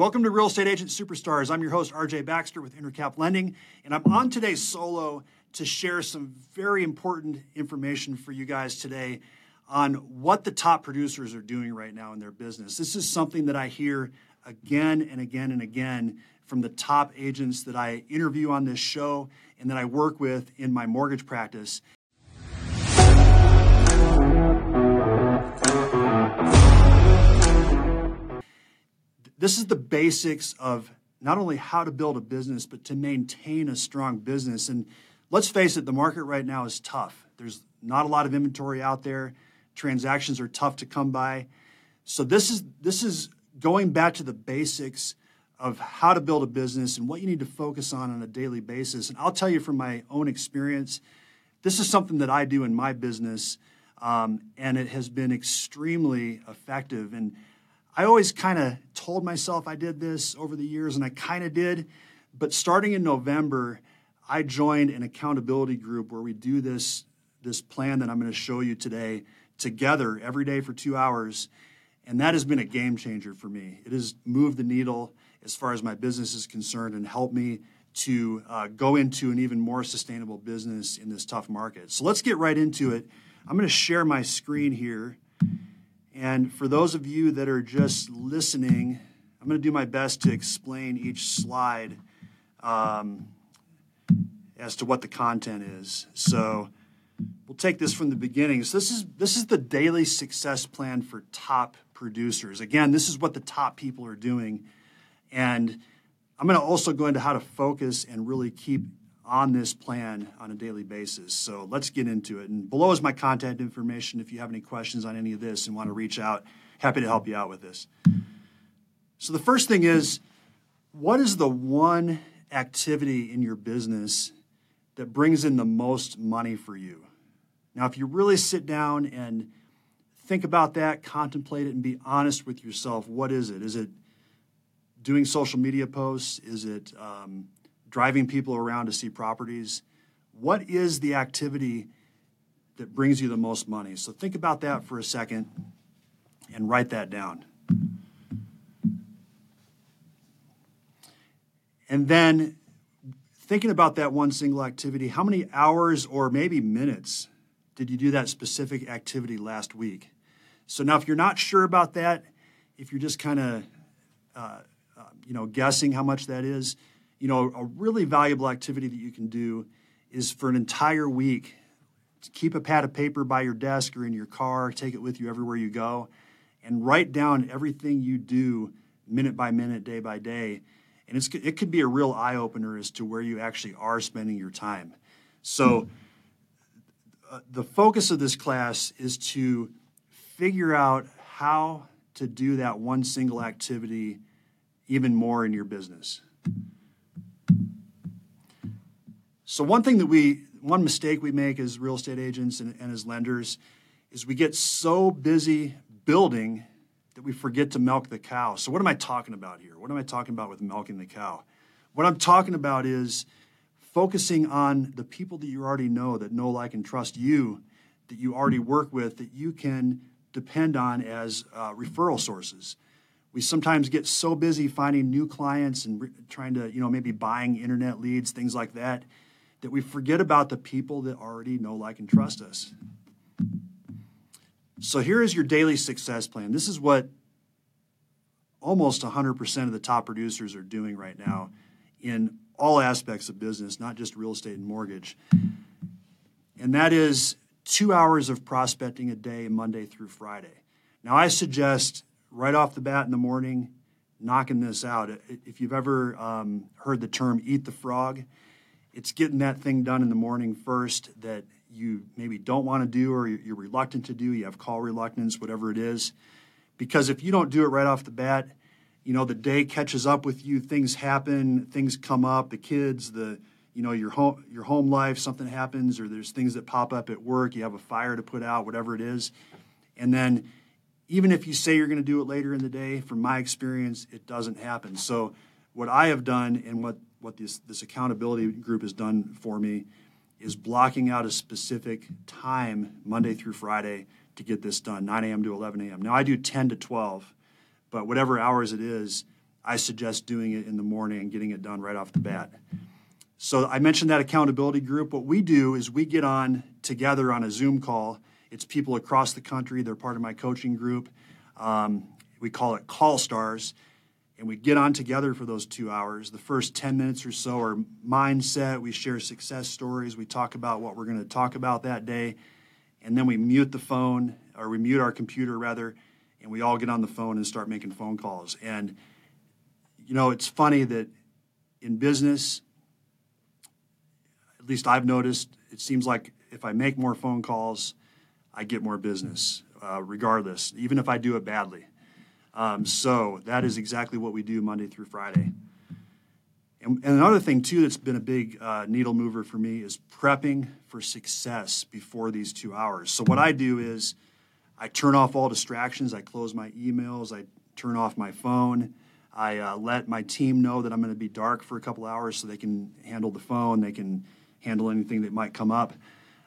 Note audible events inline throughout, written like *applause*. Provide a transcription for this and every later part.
Welcome to Real Estate Agent Superstars. I'm your host, RJ Baxter with Intercap Lending, and I'm on today's solo to share some very important information for you guys today on what the top producers are doing right now in their business. This is something that I hear again and again and again from the top agents that I interview on this show and that I work with in my mortgage practice. This is the basics of not only how to build a business, but to maintain a strong business. And let's face it, the market right now is tough. There's not a lot of inventory out there. Transactions are tough to come by. So this is this is going back to the basics of how to build a business and what you need to focus on on a daily basis. And I'll tell you from my own experience, this is something that I do in my business, um, and it has been extremely effective. And I always kind of told myself I did this over the years, and I kind of did. But starting in November, I joined an accountability group where we do this this plan that I'm going to show you today together every day for two hours. And that has been a game changer for me. It has moved the needle as far as my business is concerned and helped me to uh, go into an even more sustainable business in this tough market. So let's get right into it. I'm going to share my screen here. And for those of you that are just listening, I'm going to do my best to explain each slide um, as to what the content is. So we'll take this from the beginning. So this is this is the daily success plan for top producers. Again, this is what the top people are doing. And I'm going to also go into how to focus and really keep on this plan on a daily basis. So let's get into it. And below is my contact information if you have any questions on any of this and want to reach out. Happy to help you out with this. So the first thing is what is the one activity in your business that brings in the most money for you? Now, if you really sit down and think about that, contemplate it, and be honest with yourself, what is it? Is it doing social media posts? Is it um, driving people around to see properties? What is the activity that brings you the most money? So think about that for a second and write that down. And then thinking about that one single activity, how many hours or maybe minutes did you do that specific activity last week? So now, if you're not sure about that, if you're just kind of uh, you know, guessing how much that is. You know, a really valuable activity that you can do is for an entire week, keep a pad of paper by your desk or in your car, take it with you everywhere you go, and write down everything you do minute by minute, day by day. And it's, it could be a real eye opener as to where you actually are spending your time. So, uh, the focus of this class is to figure out how to do that one single activity even more in your business. So, one thing that we, one mistake we make as real estate agents and, and as lenders is we get so busy building that we forget to milk the cow. So, what am I talking about here? What am I talking about with milking the cow? What I'm talking about is focusing on the people that you already know, that know, like, and trust you, that you already work with, that you can depend on as uh, referral sources we sometimes get so busy finding new clients and re- trying to, you know, maybe buying internet leads, things like that, that we forget about the people that already know, like, and trust us. So here is your daily success plan. This is what almost 100% of the top producers are doing right now in all aspects of business, not just real estate and mortgage. And that is two hours of prospecting a day, Monday through Friday. Now, I suggest right off the bat in the morning, knocking this out. If you've ever um, heard the term eat the frog, it's getting that thing done in the morning first that you maybe don't want to do or you're reluctant to do. You have call reluctance, whatever it is. Because if you don't do it right off the bat, you know, the day catches up with you, things happen, things come up, the kids, the you know, your home your home life, something happens, or there's things that pop up at work, you have a fire to put out, whatever it is. And then even if you say you're going to do it later in the day, from my experience, it doesn't happen. So, what I have done and what, what this, this accountability group has done for me is blocking out a specific time, Monday through Friday, to get this done, 9 a.m. to 11 a.m. Now, I do 10 to 12, but whatever hours it is, I suggest doing it in the morning and getting it done right off the bat. So I mentioned that accountability group. What we do is we get on together on a Zoom call. It's people across the country. They're part of my coaching group. Um, we call it Call Stars. And we get on together for those two hours. The first 10 minutes or so are mindset. We share success stories. We talk about what we're going to talk about that day. And then we mute the phone, or we mute our computer rather, and we all get on the phone and start making phone calls. And, you know, it's funny that in business, at least I've noticed, it seems like if I make more phone calls, I get more business, uh, regardless, even if I do it badly. Um, so that is exactly what we do Monday through Friday. And, and another thing, too, that's been a big uh, needle mover for me is prepping for success before these two hours. So, what I do is I turn off all distractions, I close my emails, I turn off my phone. I uh, let my team know that I'm going to be dark for a couple hours so they can handle the phone, they can handle anything that might come up,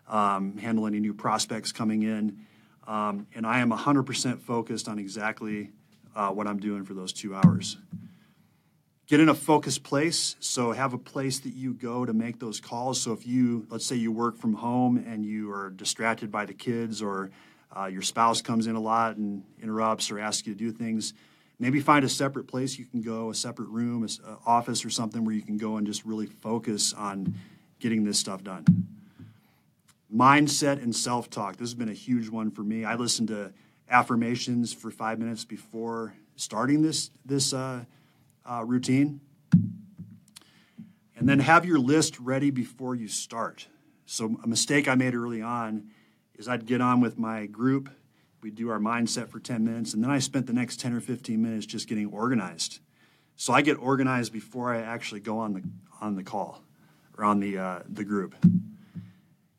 um, handle any new prospects coming in. Um, and I am 100% focused on exactly uh, what I'm doing for those two hours. Get in a focused place. So have a place that you go to make those calls. So if you, let's say you work from home and you are distracted by the kids or uh, your spouse comes in a lot and interrupts or asks you to do things, maybe find a separate place you can go, a separate room, a, a office or something where you can go and just really focus on getting this stuff done. Mindset and self talk. This has been a huge one for me. I listen to affirmations for five minutes before starting this this uh, uh, routine, and then have your list ready before you start. So a mistake I made early on is I'd get on with my group, we'd do our mindset for 10 minutes, and then I spent the next 10 or 15 minutes just getting organized. So I get organized before I actually go on the on the call or on the uh, the group.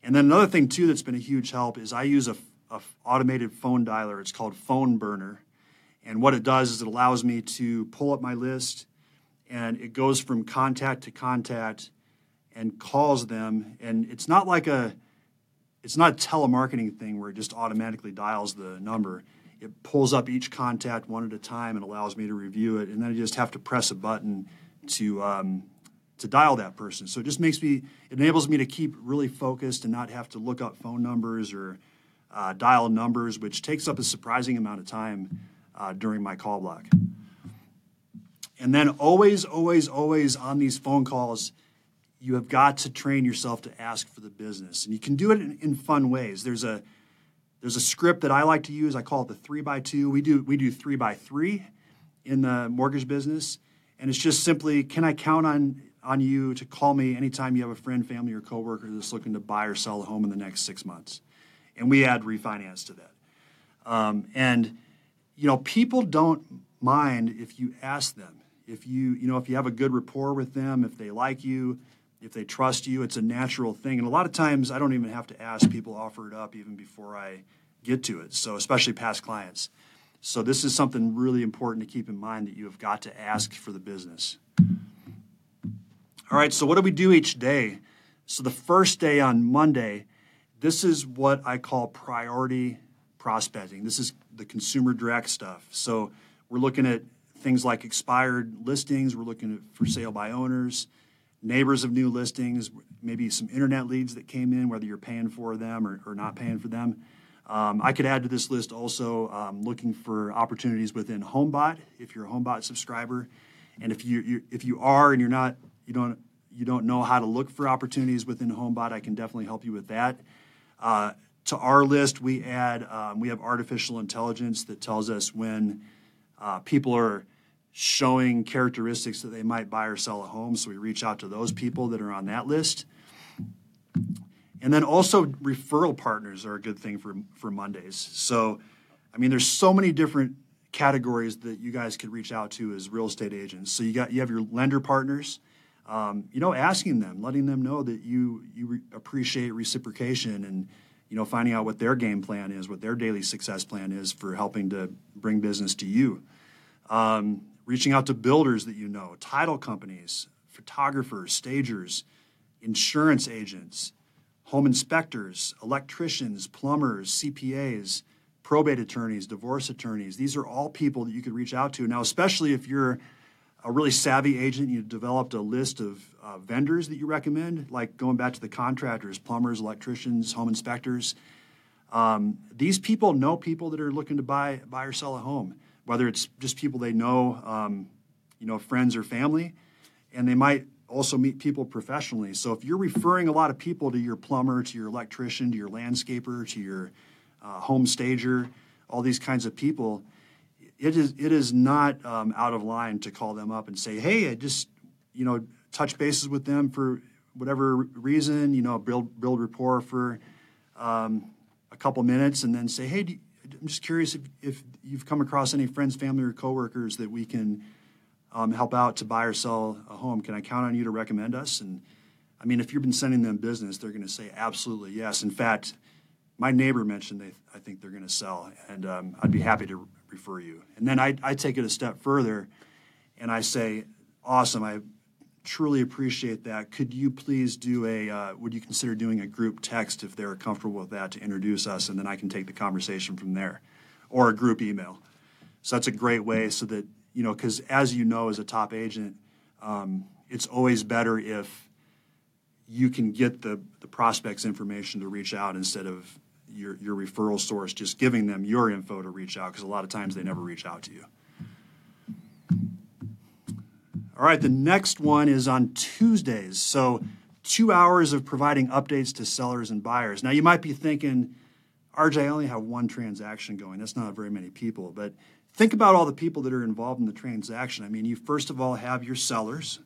And then another thing too that's been a huge help is I use a automated phone dialer. It's called PhoneBurner. And what it does is it allows me to pull up my list and it goes from contact to contact and calls them. And it's not like a it's not a telemarketing thing where it just automatically dials the number. It pulls up each contact one at a time and allows me to review it. And then I just have to press a button to um, to dial that person. So it just makes me it enables me to keep really focused and not have to look up phone numbers or uh, dial numbers, which takes up a surprising amount of time uh, during my call block. And then always, always, always on these phone calls, you have got to train yourself to ask for the business. And you can do it in, in fun ways. There's a there's a script that I like to use. I call it the three by two. We do we do three by three in the mortgage business. And it's just simply, can I count on on you to call me anytime you have a friend, family, or coworker that's looking to buy or sell a home in the next six months? And we add refinance to that. Um, and you know, people don't mind if you ask them. If you you know if you have a good rapport with them, if they like you, if they trust you, it's a natural thing. And a lot of times, I don't even have to ask. People offer it up even before I get to it. So especially past clients. So this is something really important to keep in mind that you have got to ask for the business. All right, so what do we do each day? So the first day on Monday, this is what I call priority prospecting. This is the consumer direct stuff. So we're looking at things like expired listings, we're looking at for sale by owners, neighbors of new listings, maybe some internet leads that came in, whether you're paying for them or, or not paying for them. Um, I could add to this list also um, looking for opportunities within HomeBot if you're a HomeBot subscriber, and if you if you are and you're not you don't you don't know how to look for opportunities within HomeBot, I can definitely help you with that. Uh, to our list, we add um, we have artificial intelligence that tells us when uh, people are showing characteristics that they might buy or sell a home. So we reach out to those people that are on that list. And then also referral partners are a good thing for for Mondays. So, I mean, there's so many different categories that you guys could reach out to as real estate agents. So you got you have your lender partners um, you know, asking them, letting them know that you you re- appreciate reciprocation, and you know, finding out what their game plan is, what their daily success plan is for helping to bring business to you. Um, reaching out to builders that you know, title companies, photographers, stagers, insurance agents, home inspectors, electricians, plumbers, CPAs, probate attorneys, divorce attorneys. These are all people that you could reach out to. Now, especially if you're a really savvy agent, you developed a list of uh, vendors that you recommend, like going back to the contractors, plumbers, electricians, home inspectors. Um, these people know people that are looking to buy buy or sell a home, whether it's just people they know, um, you know, friends or family, and they might also meet people professionally. So if you're referring a lot of people to your plumber, to your electrician, to your landscaper, to your uh, home stager, all these kinds of people, it is it is not um, out of line to call them up and say, hey, I just you know touch bases with them for whatever reason, you know, build build rapport for um, a couple minutes, and then say, hey, you, I'm just curious if, if you've come across any friends, family, or coworkers that we can um, help out to buy or sell a home. Can I count on you to recommend us? And I mean, if you've been sending them business, they're going to say absolutely yes. In fact, my neighbor mentioned they I think they're going to sell, and um, I'd be happy to refer you. And then I, I take it a step further, and I say, awesome, I truly appreciate that. Could you please do a, uh, would you consider doing a group text if they're comfortable with that to introduce us, and then I can take the conversation from there, or a group email. So that's a great way so that, you know, because as you know, as a top agent, um, it's always better if you can get the, the prospect's information to reach out instead of your, your referral source just giving them your info to reach out because a lot of times they never reach out to you. All right, the next one is on Tuesdays. So, two hours of providing updates to sellers and buyers. Now, you might be thinking, RJ, I only have one transaction going. That's not very many people. But think about all the people that are involved in the transaction. I mean, you first of all have your sellers.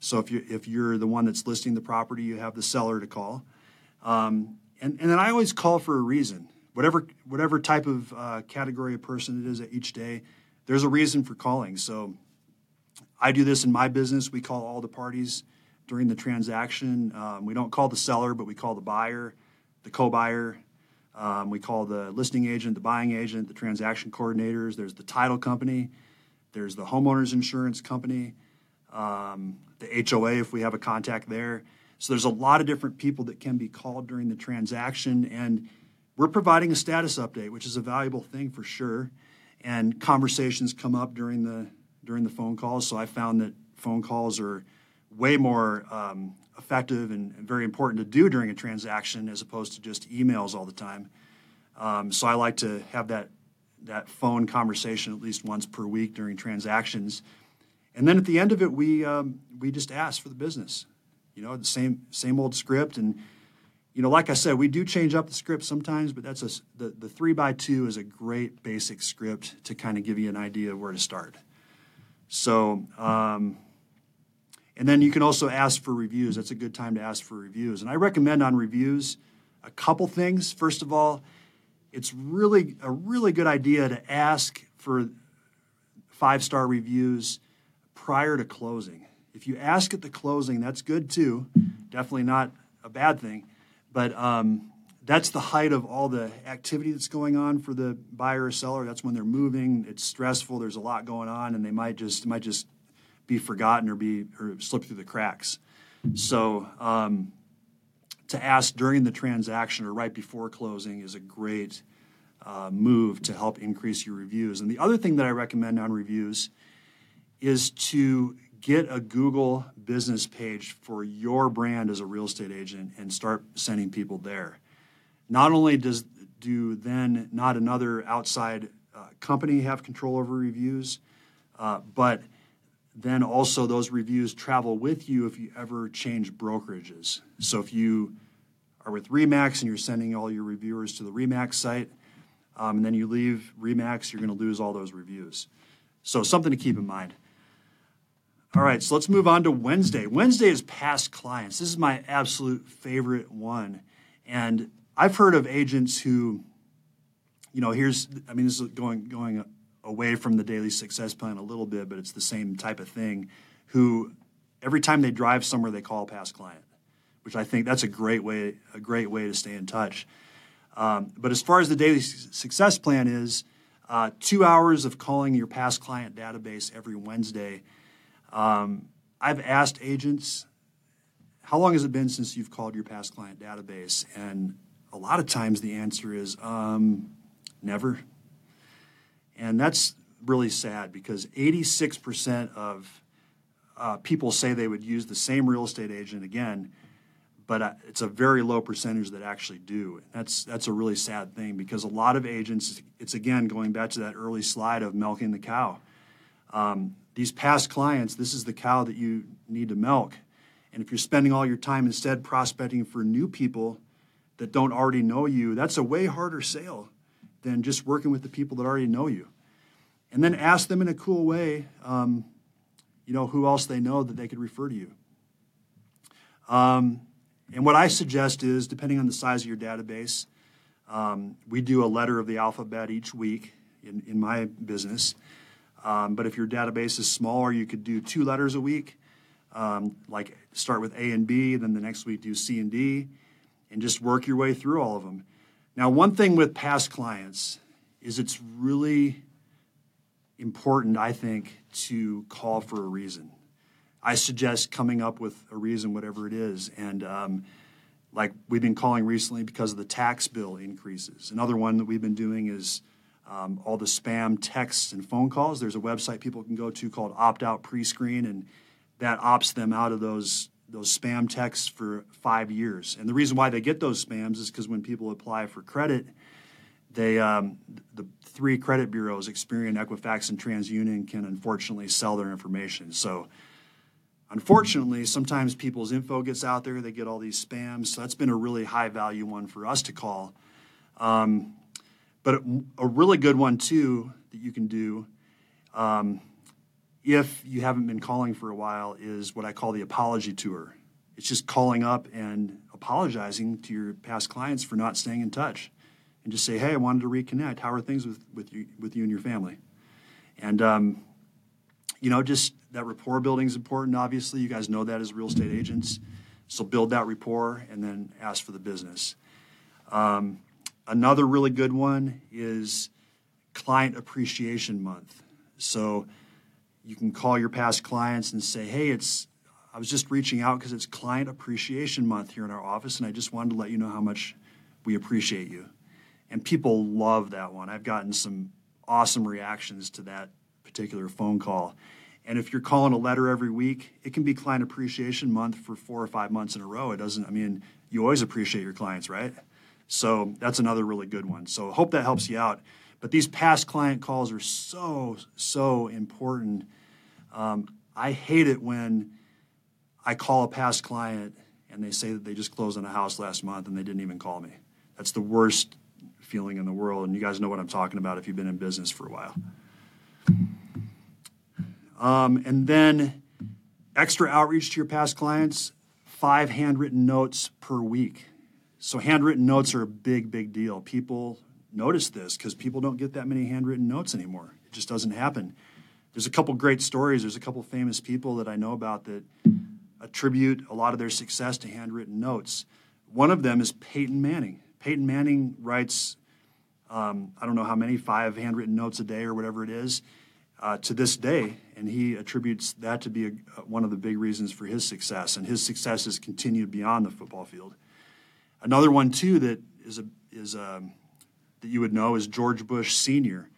So, if, you, if you're the one that's listing the property, you have the seller to call. Um, and, and then I always call for a reason. Whatever, whatever type of uh, category of person it is at each day, there's a reason for calling. So I do this in my business. We call all the parties during the transaction. Um, we don't call the seller, but we call the buyer, the co buyer. Um, we call the listing agent, the buying agent, the transaction coordinators. There's the title company. There's the homeowner's insurance company, um, the HOA if we have a contact there. So there's a lot of different people that can be called during the transaction, and we're providing a status update, which is a valuable thing for sure. And conversations come up during the during the phone calls. So I found that phone calls are way more um, effective and, very important to do during a transaction as opposed to just emails all the time. Um, so I like to have that that phone conversation at least once per week during transactions, and then at the end of it, we um, we just ask for the business. You know, the same same old script, and you know, like I said, we do change up the script sometimes, but that's a the the three by two is a great basic script to kind of give you an idea of where to start. So, um, and then you can also ask for reviews. That's a good time to ask for reviews. And I recommend on reviews a couple things. First of all, it's really a really good idea to ask for five star reviews prior to closing. If you ask at the closing, that's good too. Definitely not a bad thing. But um, that's the height of all the activity that's going on for the buyer or seller. That's when they're moving. It's stressful. There's a lot going on, and they might just might just be forgotten or be or slip through the cracks. So um, to ask during the transaction or right before closing is a great uh, move to help increase your reviews. And the other thing that I recommend on reviews is to get a Google business page for your brand as a real estate agent and start sending people there. Not only does do then not another outside uh, company have control over reviews, uh, but then also those reviews travel with you if you ever change brokerages. So if you are with Remax and you're sending all your reviewers to the Remax site, um, and then you leave Remax, you're going to lose all those reviews. So something to keep in mind. All right, so let's move on to Wednesday. Wednesday is past clients. This is my absolute favorite one. And I've heard of agents who, you know, here's, I mean, this is going, going away from the daily success plan a little bit, but it's the same type of thing, who every time they drive somewhere, they call a past client, which I think that's a great way, a great way to stay in touch. Um, but as far as the daily success plan is, uh, two hours of calling your past client database every Wednesday. Um, I've asked agents, how long has it been since you've called your past client database? And a lot of times the answer is um, never. And that's really sad because 86% of uh, people say they would use the same real estate agent again, but uh, it's a very low percentage that actually do. That's that's a really sad thing because a lot of agents, it's again going back to that early slide of milking the cow. Um, these past clients, this is the cow that you need to milk. And if you're spending all your time instead prospecting for new people that don't already know you, that's a way harder sale than just working with the people that already know you. And then ask them in a cool way, um, you know, who else they know that they could refer to you. Um, and what I suggest is, depending on the size of your database, um, we do a letter of the alphabet each week in, in my business. Um, but if your database is smaller, you could do two letters a week, um, like start with A and B, and then the next week do C and D, and just work your way through all of them. Now, one thing with past clients is it's really important, I think, to call for a reason. I suggest coming up with a reason, whatever it is. And um, like we've been calling recently because of the tax bill increases. Another one that we've been doing is um, all the spam texts and phone calls. There's a website people can go to called Opt Out Prescreen, and that opts them out of those those spam texts for five years. And the reason why they get those spams is because when people apply for credit, they um, the three credit bureaus, Experian, Equifax, and TransUnion, can unfortunately sell their information. So. Unfortunately, sometimes people's info gets out there. They get all these spams. So that's been a really high value one for us to call. Um, but a really good one, too, that you can do um, if you haven't been calling for a while is what I call the apology tour. It's just calling up and apologizing to your past clients for not staying in touch. And just say, hey, I wanted to reconnect. How are things with, with, you, with you and your family? And, um, you know, just that rapport building is important, obviously. You guys know that as real estate agents. So build that rapport and then ask for the business. Um, Another really good one is Client Appreciation Month. So you can call your past clients and say, hey, it's I was just reaching out because it's Client Appreciation Month here in our office, and I just wanted to let you know how much we appreciate you. And people love that one. I've gotten some awesome reactions to that particular phone call. And if you're calling a letter every week, it can be Client Appreciation Month for four or five months in a row. It doesn't, I mean, you always appreciate your clients, right? So that's another really good one. So I hope that helps you out. But these past client calls are so, so important. Um, I hate it when I call a past client and they say that they just closed on a house last month and they didn't even call me. That's the worst feeling in the world. And you guys know what I'm talking about if you've been in business for a while. Um, and then extra outreach to your past clients, five handwritten notes per week. So handwritten notes are a big, big deal. People notice this because people don't get that many handwritten notes anymore. It just doesn't happen. There's a couple great stories. There's a couple famous people that I know about that attribute a lot of their success to handwritten notes. One of them is Peyton Manning. Peyton Manning writes, um, I don't know how many, five handwritten notes a day or whatever it is, uh, to this day, and he attributes that to be a, one of the big reasons for his success. And his success has continued beyond the football field. Another one too that is a is a, um, that you would know is George Bush Senior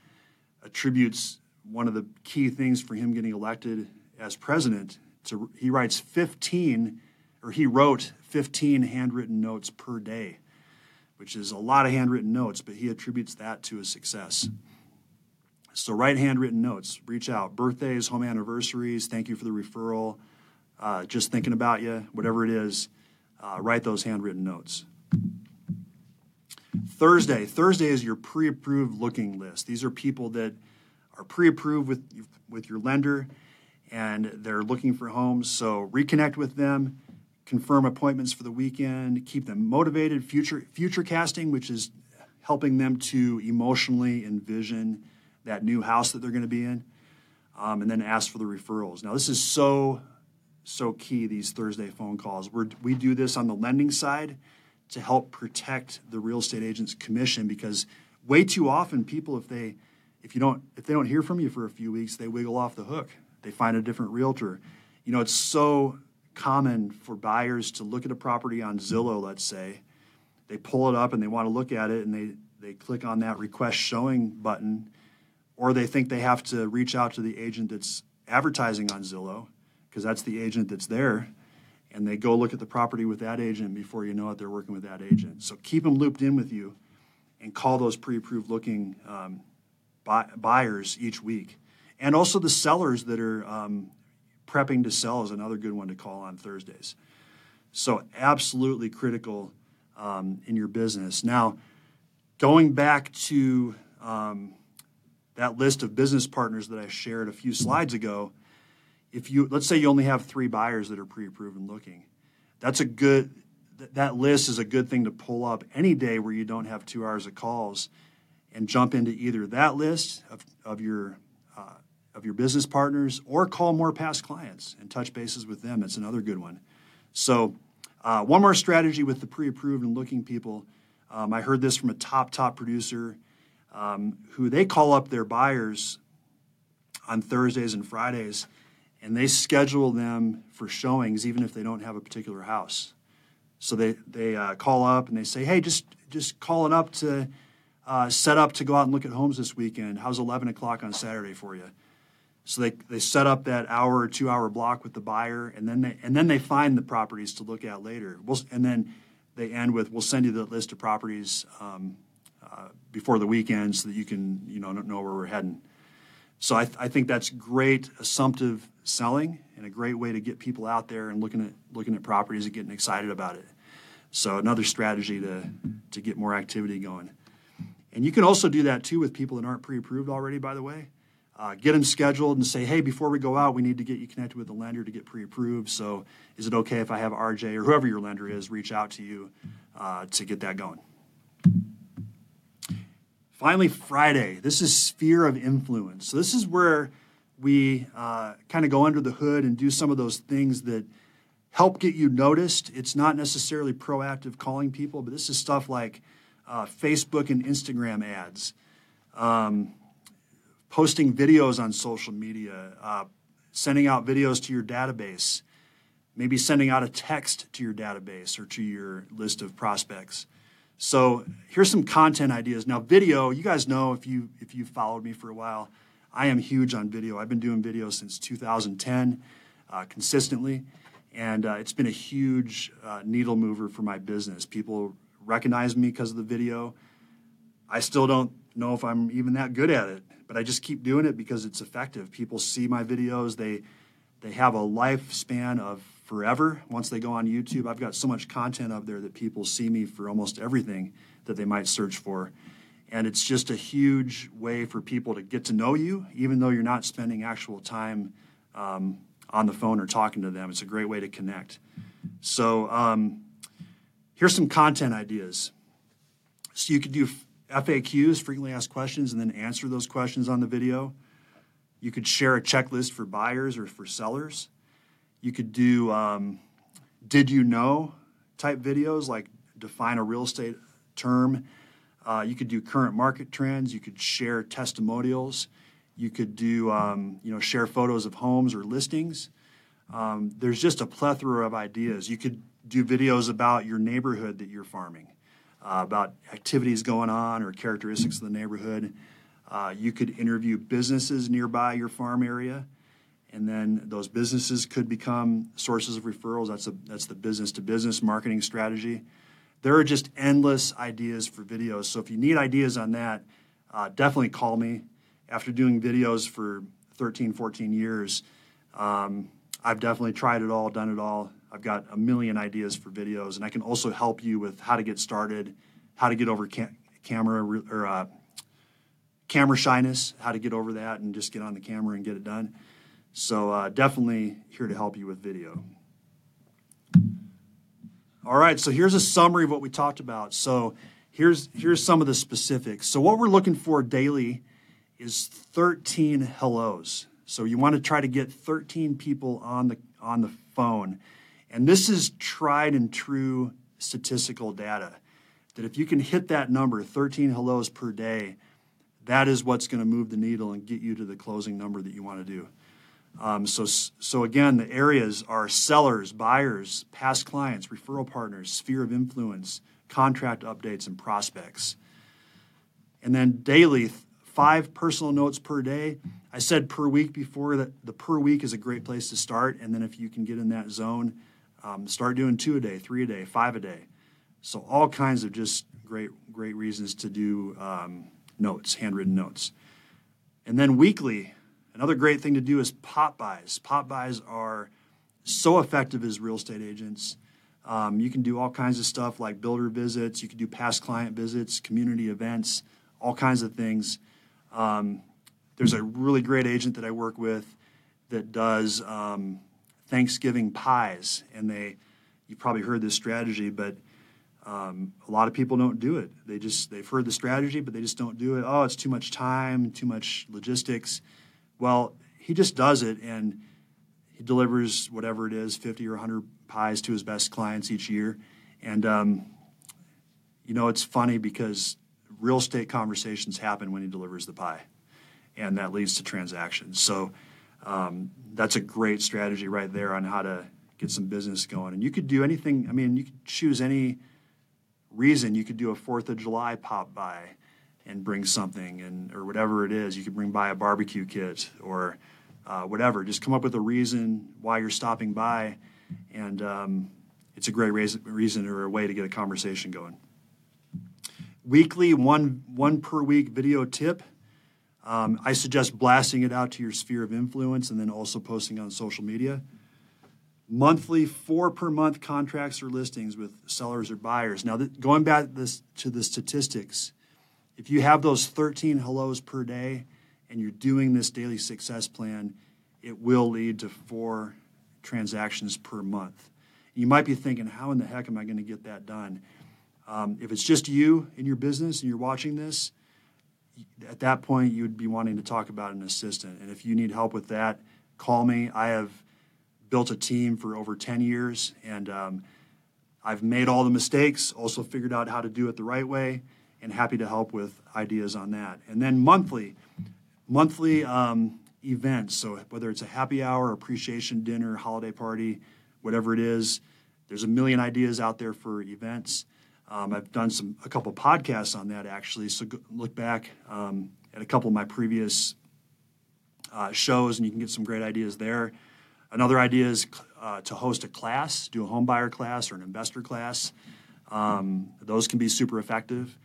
attributes one of the key things for him getting elected as president. To, he writes 15 or he wrote 15 handwritten notes per day, which is a lot of handwritten notes, but he attributes that to his success. So write handwritten notes, reach out, birthdays, home anniversaries, thank you for the referral, uh, just thinking about you, whatever it is uh, write those handwritten notes. Thursday. Thursday is your pre approved looking list. These are people that are pre approved with, with your lender and they're looking for homes. So reconnect with them, confirm appointments for the weekend, keep them motivated. Future, future casting, which is helping them to emotionally envision that new house that they're going to be in, um, and then ask for the referrals. Now, this is so so key these Thursday phone calls. we we do this on the lending side to help protect the real estate agent's commission because way too often people if they if you don't if they don't hear from you for a few weeks they wiggle off the hook. They find a different realtor. You know it's so common for buyers to look at a property on zillow let's say. They pull it up and they want to look at it and they they click on that request showing button or they think they have to reach out to the agent that's advertising on zillow because that's the agent that's there. And they go look at the property with that agent. Before you know it, they're working with that agent. So keep them looped in with you and call those pre approved looking um, buy- buyers each week. And also the sellers that are um, prepping to sell is another good one to call on Thursdays. So, absolutely critical um, in your business. Now, going back to um, that list of business partners that I shared a few slides ago, if you let's say you only have three buyers that are pre-approved and looking, that's a good that list is a good thing to pull up any day where you don't have two hours of calls and jump into either that list of, of your uh, of your business partners or call more past clients and touch bases with them. It's another good one. So, uh, one more strategy with the pre-approved and looking people. Um, I heard this from a top top producer um, who they call up their buyers on Thursdays and Fridays, and they schedule them for showings even if they don't have a particular house. So they they uh, call up and they say, "Hey, just just calling up to uh, set up to go out and look at homes this weekend. How's 11 o'clock on Saturday for you?" So they, they set up that hour or two hour block with the buyer, and then they and then they find the properties to look at later. We'll, and then they end with, "We'll send you the list of properties um, uh, before the weekend so that you can you know know where we're heading." So I, th- I think that's great assumptive selling and a great way to get people out there and looking at looking at properties and getting excited about it. So another strategy to to get more activity going. And you can also do that too with people that aren't pre-approved already. By the way, uh, get them scheduled and say, hey, before we go out, we need to get you connected with the lender to get pre-approved. So is it okay if I have RJ or whoever your lender is reach out to you uh, to get that going? Finally, Friday. This is sphere of influence. So this is where we uh, kind of go under the hood and do some of those things that help get you noticed. It's not necessarily proactive calling people, but this is stuff like uh, Facebook and Instagram ads, um, posting videos on social media, uh, sending out videos to your database, maybe sending out a text to your database or to your list of prospects. So here's some content ideas. Now, video, you guys know if you if you followed me for a while, I am huge on video. I've been doing video since 2010 uh, consistently, and uh, it's been a huge uh, needle mover for my business. People recognize me because of the video. I still don't know if I'm even that good at it, but I just keep doing it because it's effective. People see my videos. They they have a lifespan of forever once they go on YouTube. I've got so much content up there that people see me for almost everything that they might search for. And it's just a huge way for people to get to know you, even though you're not spending actual time um, on the phone or talking to them. It's a great way to connect. So, um, here's some content ideas. So, you could do FAQs, frequently asked questions, and then answer those questions on the video. You could share a checklist for buyers or for sellers. You could do um, did you know type videos, like define a real estate term. Uh, you could do current market trends. You could share testimonials. You could do um, you know share photos of homes or listings. Um, there's just a plethora of ideas. You could do videos about your neighborhood that you're farming, uh, about activities going on or characteristics of the neighborhood. Uh, you could interview businesses nearby your farm area and then those businesses could become sources of referrals. That's a that's the business to business marketing strategy. There are just endless ideas for videos. So if you need ideas on that, uh, definitely call me. After doing videos for 13, 14 years, um, I've definitely tried it all, done it all. I've got a million ideas for videos, and I can also help you with how to get started, how to get over camera or uh, camera shyness, how to get over that, and just get on the camera and get it done. So uh, definitely here to help you with video. All right, so here's a summary of what we talked about. So here's here's some of the specifics. So what we're looking for daily is 13 hellos. So you want to try to get 13 people on the on the phone. And this is tried and true statistical data. That if you can hit that number, 13 hellos per day, that is what's going to move the needle and get you to the closing number that you want to do. Um, so, so again, the areas are sellers, buyers, past clients, referral partners, sphere of influence, contract updates, and prospects. And then daily, five personal notes per day. I said per week before that the per week is a great place to start. And then if you can get in that zone, um, start doing two a day, three a day, five a day. So all kinds of just great, great reasons to do um, notes, handwritten notes. And then weekly, another great thing to do is pop bys. Pop bys are so effective as real estate agents. Um, you can do all kinds of stuff like builder visits. You can do past client visits, community events, all kinds of things. Um, there's a really great agent that I work with that does um, Thanksgiving pies, and they—you've probably heard this strategy, but um, a lot of people don't do it. They just they've heard the strategy, but they just don't do it. Oh, it's too much time, too much logistics. Well, he just does it, and he delivers whatever it is, 50 or 100 pies to his best clients each year. And um, you know, it's funny because real estate conversations happen when he delivers the pie, and that leads to transactions. So um, that's a great strategy right there on how to get some business going. And you could do anything. I mean, you could choose any reason. You could do a Fourth of July pop by and bring something, and or whatever it is. You could bring by a barbecue kit or uh, whatever. Just come up with a reason why you're stopping by, and um, it's a great reason, or a way to get a conversation going weekly, one one per week video tip. Um, I suggest blasting it out to your sphere of influence and then also posting on social media. Monthly, four per month contracts or listings with sellers or buyers. Now, th- going back this, to the statistics, if you have those 13 hellos per day and you're doing this daily success plan, it will lead to four transactions per month. You might be thinking, how in the heck am I going to get that done? Um, if it's just you in your business and you're watching this, at that point you would be wanting to talk about an assistant. And if you need help with that, call me. I have built a team for over 10 years and um, I've made all the mistakes, also figured out how to do it the right way, and happy to help with ideas on that. And then monthly, monthly um, events. So whether it's a happy hour, appreciation dinner, holiday party, whatever it is, there's a million ideas out there for events. Um, I've done some a couple podcasts on that actually. So go, look back um, at a couple of my previous uh, shows, and you can get some great ideas there. Another idea is uh, to host a class, do a home buyer class or an investor class. Um, those can be super effective.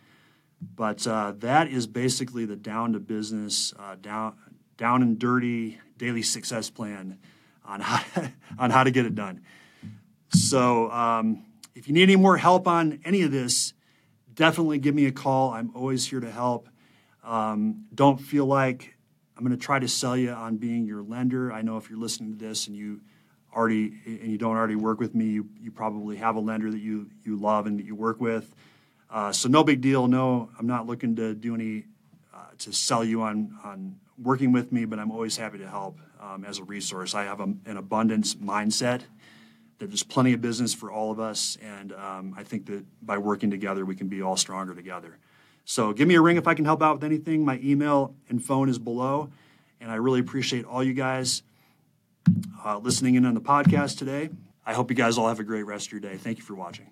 But uh, that is basically the down to business, uh, down down and dirty daily success plan on how *laughs* on how to get it done. So um, if you need any more help on any of this, definitely give me a call. I'm always here to help. Um, don't feel like I'm going to try to sell you on being your lender. I know if you're listening to this and you already and you don't already work with me, you, you probably have a lender that you you love and that you work with. Uh, so no big deal. No, I'm not looking to do any uh, to sell you on on working with me, but I'm always happy to help um, as a resource. I have a, an abundance mindset that there's plenty of business for all of us, and um, I think that by working together, we can be all stronger together. So give me a ring if I can help out with anything. My email and phone is below, and I really appreciate all you guys uh, listening in on the podcast today. I hope you guys all have a great rest of your day. Thank you for watching.